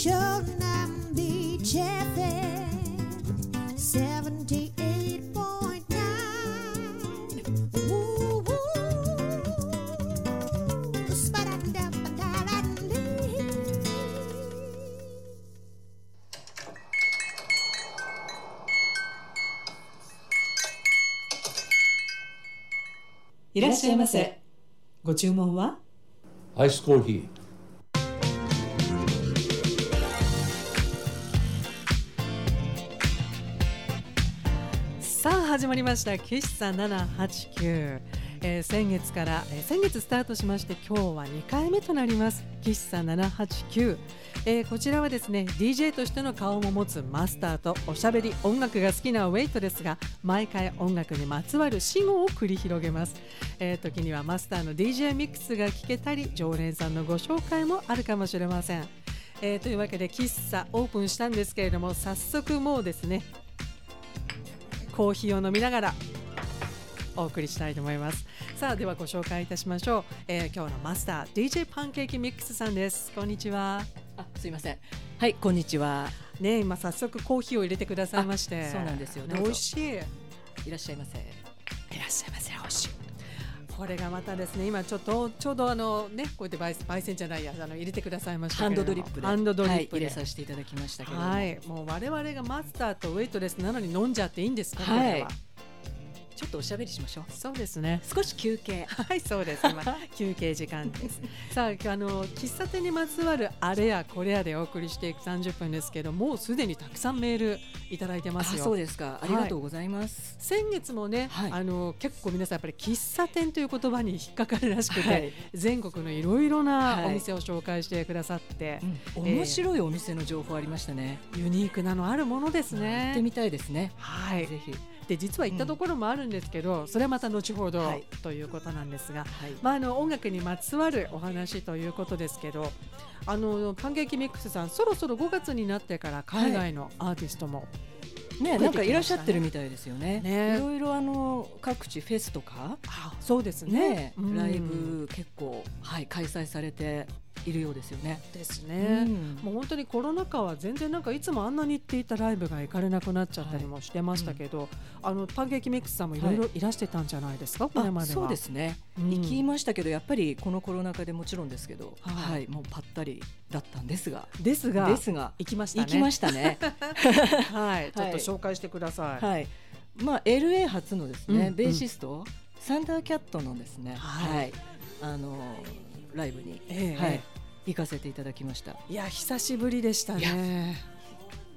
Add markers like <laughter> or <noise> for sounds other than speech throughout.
湘南ビーチ FM 78.9 Woo, woo. Spa-da-da-ba-da-da-dee. いらっしゃいませ。ご注文は？アイスコーヒー。始まりました。喫茶789、えー先月から、えー先月スタートしまして今日は2回目となります。喫茶789、えーこちらはですね DJ としての顔も持つマスターとおしゃべり音楽が好きなウェイトですが毎回音楽にまつわる死語を繰り広げます、えー時にはマスターの DJ ミックスが聞けたり常連さんのご紹介もあるかもしれません。えーというわけで喫茶オープンしたんですけれども早速もうですねコーヒーを飲みながらお送りしたいと思います。さあではご紹介いたしましょう、えー今日のマスター DJ パンケーキミックスさんです。こんにちは。あ、すいません。はい、こんにちは。ね今早速コーヒーを入れてくださいまして。あそうなんですよ。どうぞ。美味しい。いらっいらっしゃいませ。しゃいませ。美味しいこれがまたですね今ちょっとちょうどあのねこうやって焙焙煎じゃないやあの入れてくださいましたハンドドリップで。ハンドドリップはい、で、入れさせていただきましたけれども。はい、もう我々がマスターとウェイトレスなのに飲んじゃっていいんですか、これは。いちょっとおしゃべりしましょう。そうですね少し休憩。はい、そうです。今 <laughs> 休憩時間です。<laughs> さあ、あの喫茶店にまつわるあれやこれやでお送りしていく30分ですけど、もうすでにたくさんメールいただいてますあ、よ。そうですか。ありがとうございます。先月もね、はいあの結構皆さんやっぱり喫茶店という言葉に引っかかるらしくて、はい全国のいろいろなはいお店を紹介してくださって、うん面白いお店の情報ありましたね。ユニークなのあるものです行ね。ってみたいですね。はい。ぜひ。で実は行ったところもあるんですけど、それはまた後ほど、はいということなんですが、はい。まあ、あの音楽にまつわるお話ということですけどあのパンケーキミックスさんそろそろ5月になってから海外のアーティストも、ね、なんかいらっしゃってるみたいですよね。ねいろいろあの各地フェスとか。あそうですねね、うんライブ結構はい開催されているようですよね。ですね、うん。もう本当にコロナ禍は全然なんかいつもあんなに行っていたライブが行かれなくなっちゃったりもしてましたけど、あのパンケーキミックスさんもいろい。ろいらしてたんじゃないですか、これまでは。あそうですね、うん。行きましたけどやっぱりこのコロナ禍でもちろんですけど、ははい。いもうぱったりだったんですが。ですがですが行きましたね。行きましたね。<laughs> はい、ちょっと紹介してください、はい。まあ LA 初のですね、うんベーシスト、サンダーキャットのですねはい。はい、あのライブに、ええはい。行かせていただきました。いや久しぶりでしたね。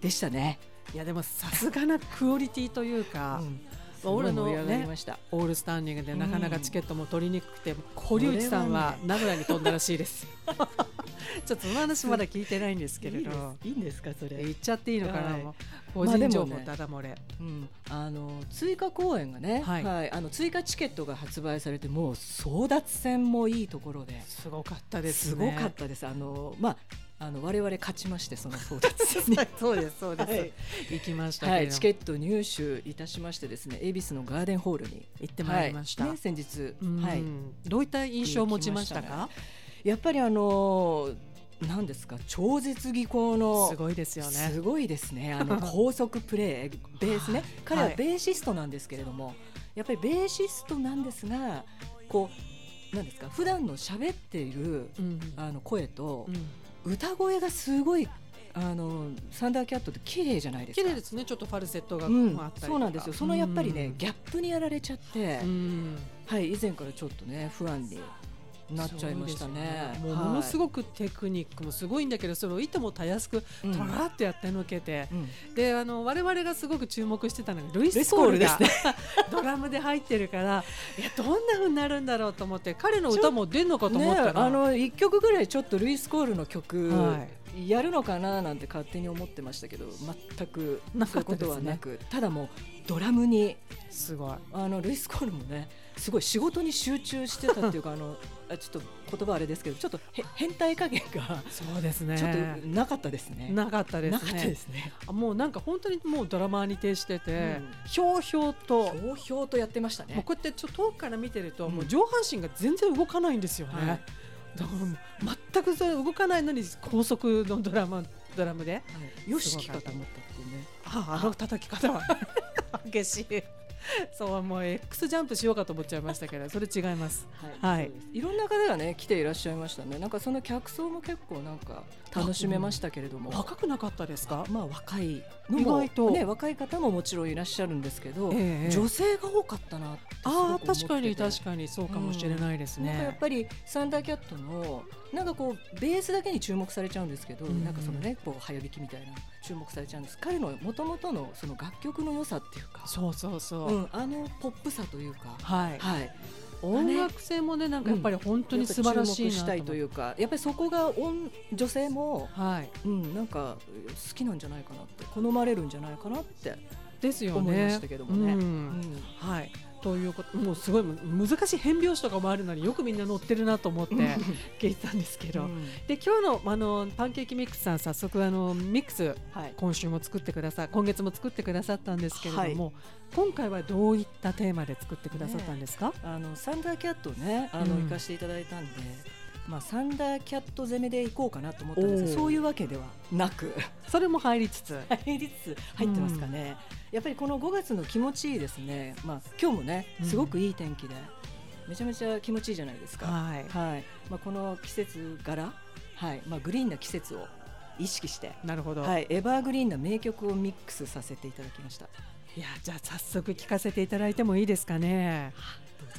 でしたね、いやでもさすがなクオリティというか、うん俺のごい盛り上がりました、オールスタンディングでなかなかチケットも取りにくくて、これはね堀内さんは名古屋に飛んだらしいです。<laughs> ちょっとその話まだ聞いてないんですけれど。いいんですかそれ。言っちゃっていいのかな、はい。個人情報ダダ漏れ、うん、あの追加公演がね、ははい。いあの追加チケットが発売されてもう争奪戦もいいところで。すごかったですすね。ごかったです。あのまああの我々勝ちましてその争奪戦に。<laughs> そうですそうです、はい行きましたけはい、チケット入手いたしましてですね、恵比寿のガーデンホールに行ってまいりました。はいね、先日、うんはい、どういった印象を持ちましたか？やっぱりあのなんですか超絶技巧のすごいですよね。すごいですね。<laughs> あの高速プレーベースね。彼ははいベーシストなんですけれども、やっぱりベーシストなんですが、こうなんですか普段の喋っているうんあの声とうん歌声がすごいあのサンダーキャットって綺麗じゃないですか。綺麗ですね。ちょっとファルセットがうんあったりとか、そうなんですよ。そのやっぱりね、うんギャップにやられちゃって、うんはい以前からちょっとね不安になっちゃいましたね。そうですよもうものすく、ごくテクニックもすごいんだけど、それをいともたやすくトうん。ラーっとやってのけて、うん。であの我々がすごく注目してたのがルイス・コールがね。<laughs> ドラムで入ってるからいやどんな風になるんだろうと思って彼の歌も出んのかと思ねったら、あの一曲ぐらいちょっとルイス・コールの曲、はやるのかななんて勝手に思ってましたけど全くなかったですね。とはなくただもうドラムにすごい。あのルイス・コールもねすごい仕事に集中してたっていうか <laughs> あのあちょっと言葉あれですけどちょっとへ変態加減がそうですね。ちょっとなかったですね。なかったですね。もうなんか本当にもうドラマーに徹してて、うん。ひょうひょうとひょうひょうとやってましたね。こうやってちょっと遠くから見てると、うん。もう上半身が全然動かないんですよね。はい。だから全くそれ動かないのに高速のドラマドラムで。よしきかと思ったってね。ああの叩き方は。激しい <laughs> そうもう X ジャンプしようかと思っちゃいましたけど <laughs> それ違います。はい。そうです。いろんな方がね来ていらっしゃいましたね。なんかその客層も結構なんか楽しめましたけれども、若くなかったですか？まあ若いのも。意外と。ね若い方ももちろんいらっしゃるんですけど、ええ女性が多かったなってあ確かに確かに。そうかもしれないですなんかやっね、ぱりサンダーキャットのなんかこうベースだけに注目されちゃうんですけど、うん。なんかそのねこう早弾きみたいな注目されちゃうんです。彼のもともとのその楽曲の良さっていうか。そうそうそう、うん、あのポップさというか、はい。はい、音楽性もねなんかやっぱり本当に素晴らしいしたいという。かやっぱりそこが音女性も、はいうん、なんか好きなんじゃないかなって好まれるんじゃないかなってですよね思いましたけどもね。ううんんはいということもうすごい難しい変拍子とかもあるのによくみんな乗ってるなと思って聞いてたんですけど、うん。で今日のあのパンケーキミックスさん早速あのミックスはい。今週も作ってくださ今月も作ってくださったんですけれども、今回はどういったテーマで作ってくださったんですか、あのサンダーキャットねあの、うん。行かせていただいたんで、まあ、サンダーキャット攻めで行こうかなと思ったんですけおー。どそういうわけではなく。<laughs> それも入りつつ。入りつつ入ってますかね、やっぱりこの5月の気持ちいいですね、まあ、今日もねうん。すごくいい天気で、めちゃめちゃ気持ちいいじゃないですか。はい。はい。まあ、この季節柄、はい。まあ、グリーンな季節を意識して、なるほど、はい、エバーグリーンな名曲をミックスさせていただきました。いやじゃあ早速聞かせていただいてもいいですかね。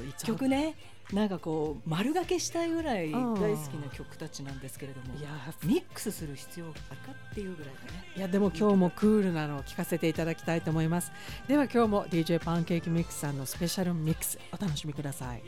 一曲ねなんかこう丸がけしたいぐらいうん。大好きな曲たちなんですけれどもいやミックスする必要があるかっていうぐらいでね。いやでも今日もクールなのを聞かせていただきたいと思います。では今日も DJ パンケーキミックスさんのスペシャルミックスお楽しみください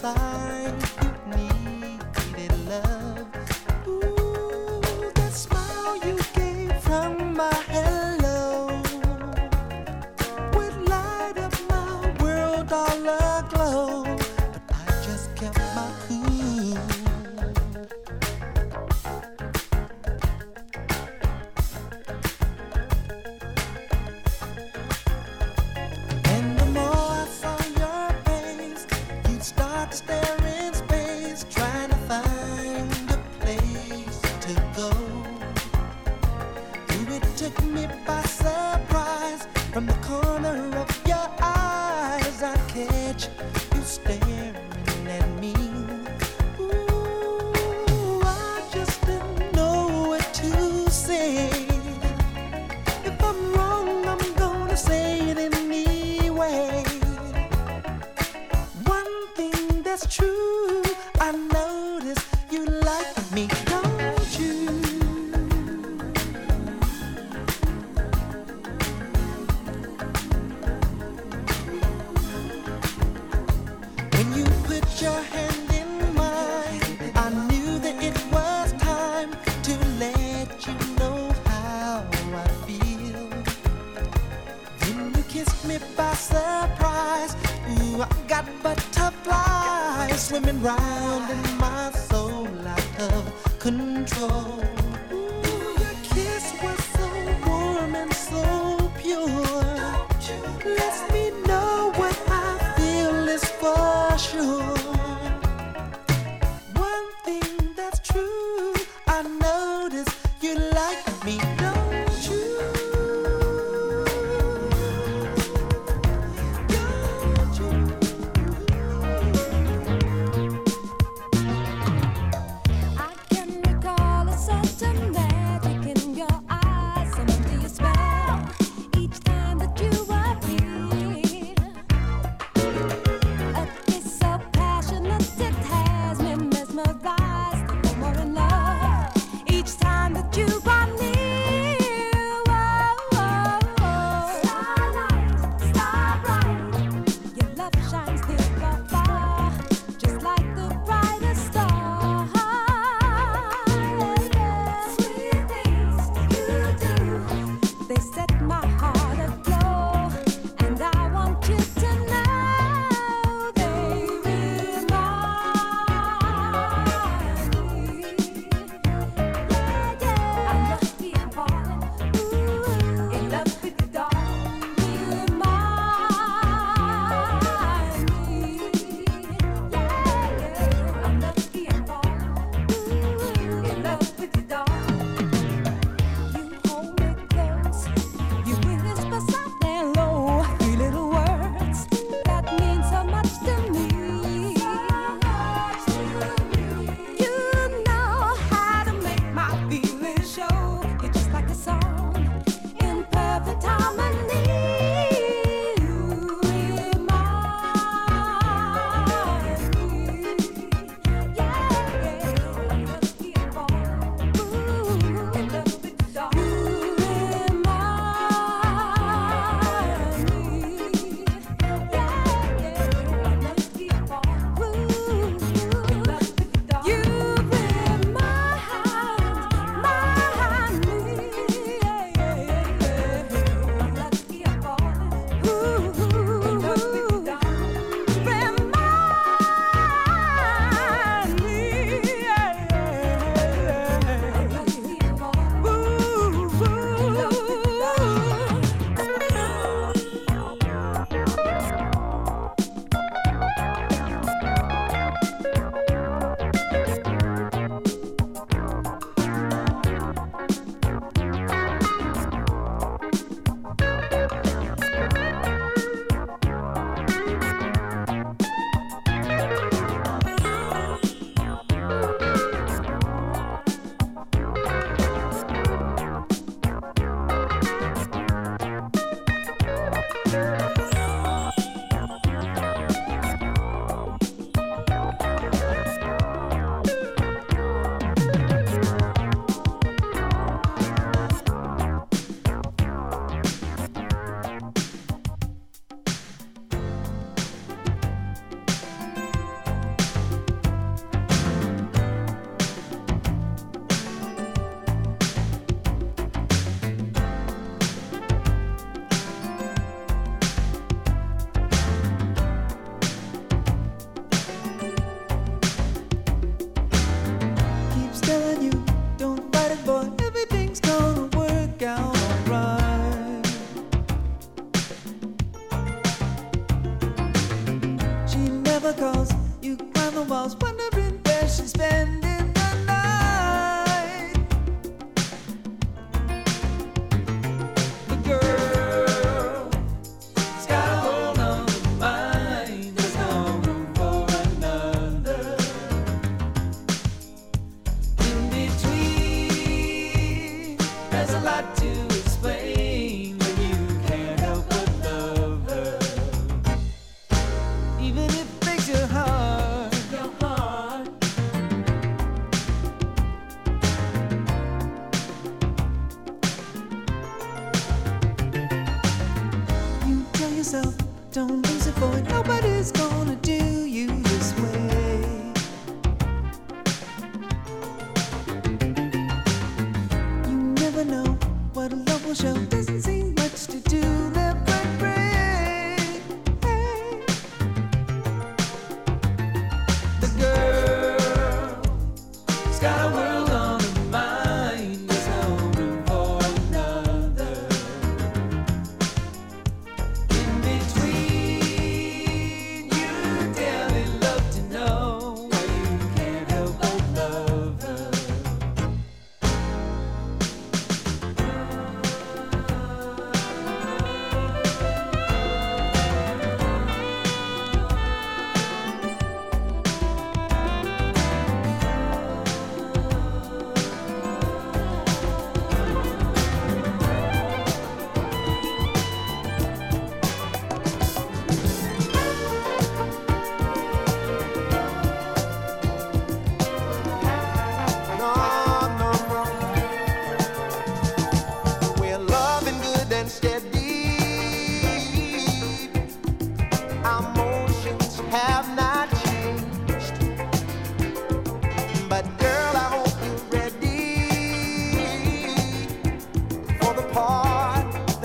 Side. True,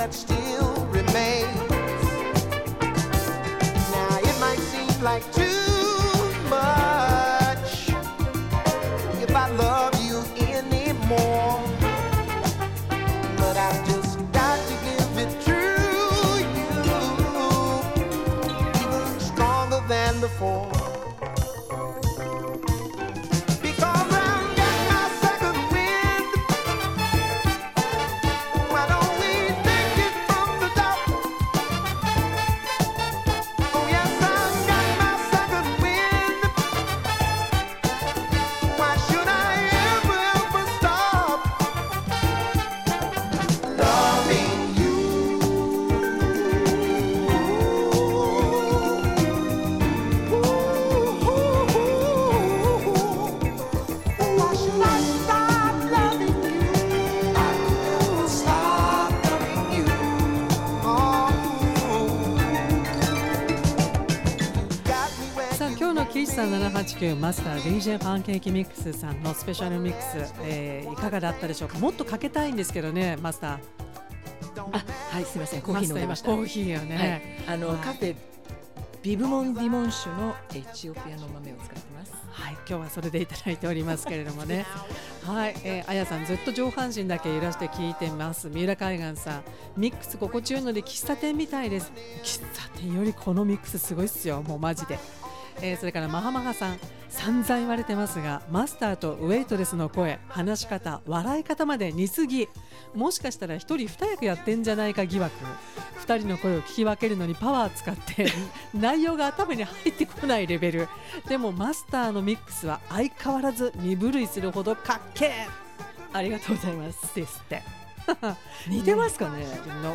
that still remains. 789マスター DJ パンケーキミックスさんのスペシャルミックス、えーいかがだったでしょうか？もっとかけたいんですけどねマスターあはいすみませんコーヒー飲ましたコーヒーよね、はい、あの、はいカフェビブモンディモン種のエチオピアの豆を使ってます。はい、今日はそれでいただいておりますけれどもね。<laughs> はい、えー、あやさんずっと上半身だけ揺らして聞いてます。三浦海岸さん、ミックス心地よいので喫茶店みたいです。喫茶店よりこのミックスすごいっすよ、もうマジで。えー、それからマハマハさん、散々言われてますが、マスターとウェイトレスの声、話し方、笑い方まで似すぎ。もしかしたら一人二役やってんじゃないか疑惑。二人の声を聞き分けるのにパワー使って <laughs> 内容が頭に入ってこないレベルでもマスターのミックスは相変わらず身震いするほどかっけえありがとうございます。ですって <laughs> 似てますかね。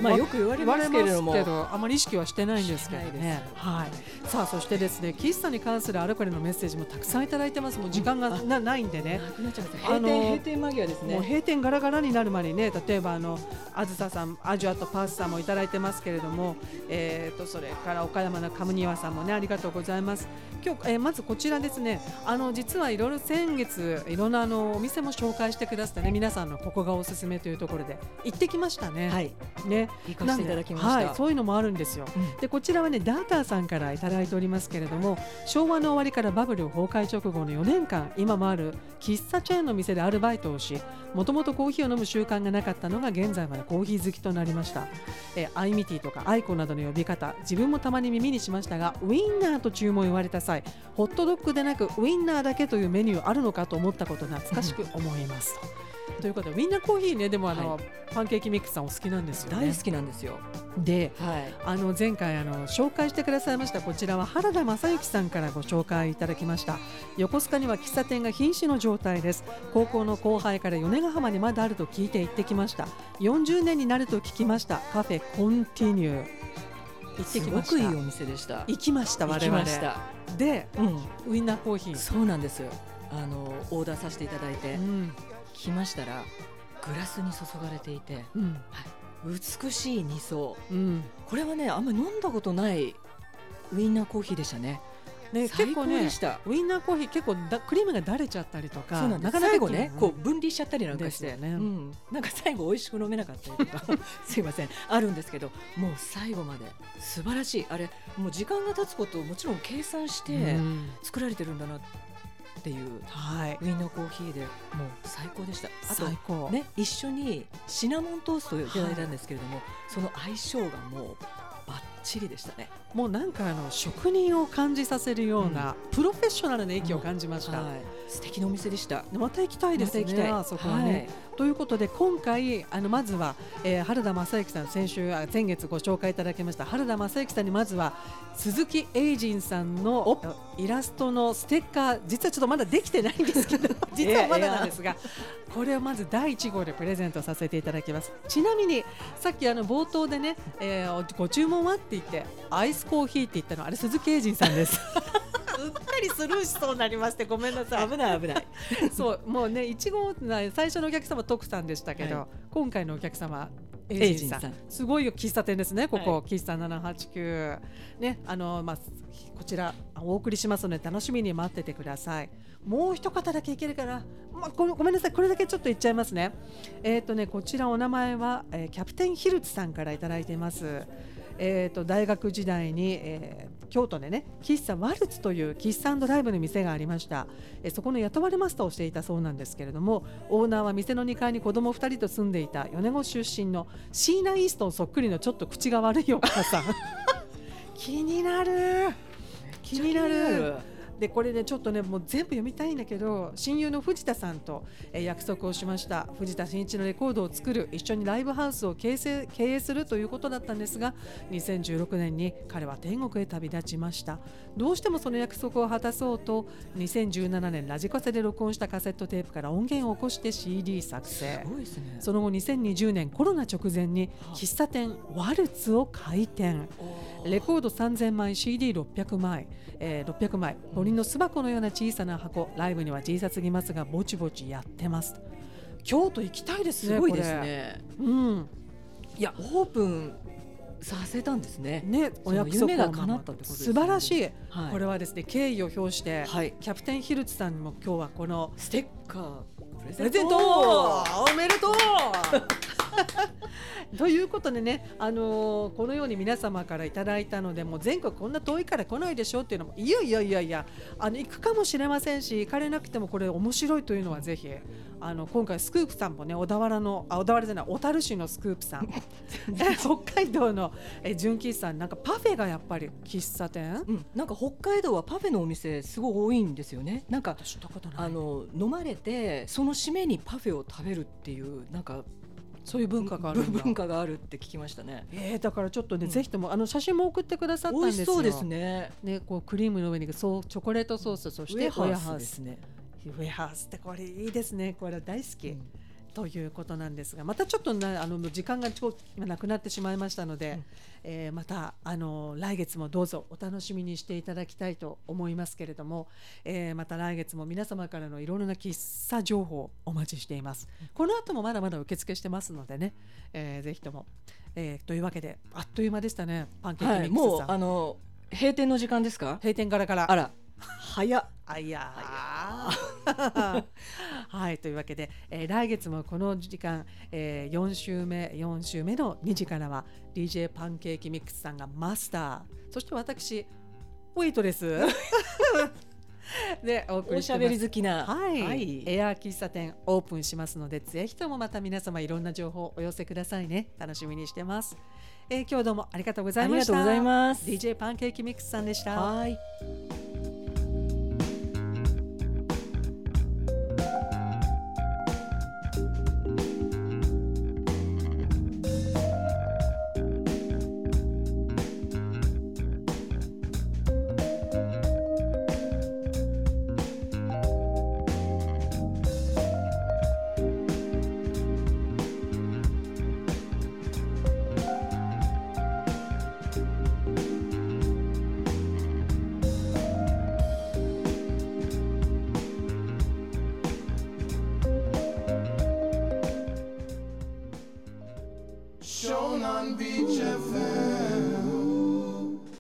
まあよく言われますけれども。あまり意識はしてないんですけどね。はい。さあそしてですね岸さんに関するあれこれのメッセージもたくさんいただいてます。もう時間がなないんでね。閉店閉店間際ですもうね。閉店ガラガラになる前にね例えばあのあずささんアジュアとパースさんもいただいてますけれども、えー、とそれから岡山のカムニワさんもねありがとうございます。今日、えーまずこちらですね。あの実はいろいろ先月いろんなあのお店も紹介してくださってね皆さんのここがおすすめというところで行ってきましたね。はいね、行かせていただきました。はい、そういうのもあるんですよ。うんでこちらはねダーターさんからいただいておりますけれども昭和の終わりからバブル崩壊直後の4年間今もある喫茶チェーンの店でアルバイトをしもともとコーヒーを飲む習慣がなかったのが現在までコーヒー好きとなりました、えーアイミティとかアイコなどの呼び方自分もたまに耳にしましたがウインナーと注文を言われた際ホットドッグでなくウインナーだけというメニューあるのかと思ったこと懐かしく思いますと。ということでウインナーコーヒーねでもあの、はパンケーキミックスさんお好きなんですよね。大好きなんですよ。ではい。あの前回あの紹介してくださいましたこちらは原田正幸さんからご紹介いただきました横須賀には喫茶店が瀕死の状態です高校の後輩から米ヶ浜にまだあると聞いて行ってきました40年になると聞きましたカフェコンティニュー行ってきましたすごくいいお店でした。行きました我々ました。でうん。ウインナーコーヒーそうなんですよ。あのオーダーさせていただいてうん来ましたらグラスに注がれていてうん。美しい二層。うん。これはねあんまり飲んだことないウインナーコーヒーでしたね。ね、結構ねでした。ウインナーコーヒー結構だクリームがだれちゃったりとかそうなかなか最後ね、うん。こう分離しちゃったりなんかして、ね。うん、なんか最後美味しく飲めなかったりとか。<laughs> すいません。あるんですけどもう最後まで。素晴らしい。あれもう時間が経つことをもちろん計算してうん。作られてるんだな。っていうはい。ウインナーコーヒーでもう最高でした。あと最高。ね一緒にシナモントーストをいただいたんですけれども、その相性がもうバッチリでしたね。もうなんかあの職人を感じさせるような、プロフェッショナルな域を感じました。はい。素敵なお店でした。でまた行きたいですね。また行きたい。あそこはね。ということで今回あのまずは、えー、原田正幸さん先週あ前月ご紹介いただきました原田正幸さんにまずは鈴木英人さんのイラストのステッカー実はちょっとまだできてないんですけど <laughs> <laughs> 実はまだなんですがこれをまず第1号でプレゼントさせていただきます。ちなみにさっきあの冒頭でね、えーご注文はって言ってアイスコーヒーって言ったのあれ鈴木英人さんです。<laughs> うっかりスルーしそうになりましてごめんなさい。危ない危ない。そうもうね1号な最初のお客様徳さんでしたけど、はい。今回のお客様エエイイジンさん。すごいよ喫茶店ですねここ、はい。喫茶789ねあのまあこちらお送りしますので楽しみに待っててください。もう一方だけいけるかな、まあ、ごごめんなさい。これだけちょっと言っちゃいますね。えっ、とねこちらお名前は、えーキャプテンヒルツさんからいただいていますえー、と大学時代に、えー京都でね喫茶ワルツという喫茶ライブの店がありました、えーそこの雇われマスターをしていたそうなんですけれどもオーナーは店の2階に子供2人と住んでいた米子出身のシーナ・イーストンそっくりのちょっと口が悪いお母さん。<laughs> 気になる。気になるでこれねちょっとねもう全部読みたいんだけど親友の藤田さんと、えー約束をしました。藤田真一のレコードを作る一緒にライブハウスを経営経営するということだったんですが2016年に彼は天国へ旅立ちました。どうしてもその約束を果たそうと2017年ラジカセで録音したカセットテープから音源を起こして CD 作成。ね。その後2020年コロナ直前に喫茶店ワルツを開店。レコード3000枚 CD600 枚、えー600枚鳥の巣箱のような小さな箱。ライブには小さすぎますがぼちぼちやってます。京都行きたいですねすごいですねうん。いやオープンさせたんですね。ねお約束夢が叶ったってことですね。素晴らしい、はい。これはですね敬意を表して、はいキャプテンヒルツさんにも今日はこのステッカー。ププレゼント。おめでとう <laughs> ということでね、あのーこのように皆様からいただいたのでもう全国こんな遠いから来ないでしょっていうのもいやいやいやいやあの行くかもしれませんし行かれなくてもこれ面白いというのはぜひあの今回スクープさんもね小田原のあ小田原じゃない小樽市のスクープさん。え <laughs> 北海道のえ純喫茶なんかパフェがやっぱり喫茶店？うん、なんか北海道はパフェのお店すごい多いんですよね。なんかあの飲まれてその締めにパフェを食べるっていうなんかそういう文化がある文化があるって聞きましたね。えー、だからちょっとね、うん。ぜひともあの写真も送ってくださったん美ですよ。味しそうですね。ね、こうクリームの上にそうチョコレートソースそしてウェハースですね。ウェハースってこれいいですね。これ大好き、うんということなんですがまたちょっとなあの時間がなくなってしまいましたので、うん。えーまたあの来月もどうぞお楽しみにしていただきたいと思いますけれども、えーまた来月も皆様からのいろいろな喫茶情報をお待ちしています、この後もまだまだ受付してますのでね、えーぜひとも、えーというわけであっという間でしたねパンケーはい、キミックスもうさん、あの閉店の時間ですか？閉店からから。あら、早っ。あい。やー <laughs> はいというわけで、えー来月もこの時間、えー、4週目4週目の2時からは DJ パンケーキミックスさんがマスター。そして私ウェイトレスでお送りしゃべり好きな。はい、エアー喫茶店オープンしますのでぜひともまた皆様いろんな情報をお寄せくださいね。楽しみにしてます、えー今日どうもありがとうございました。ありがとうございます。DJ パンケーキミックスさんでした。はい。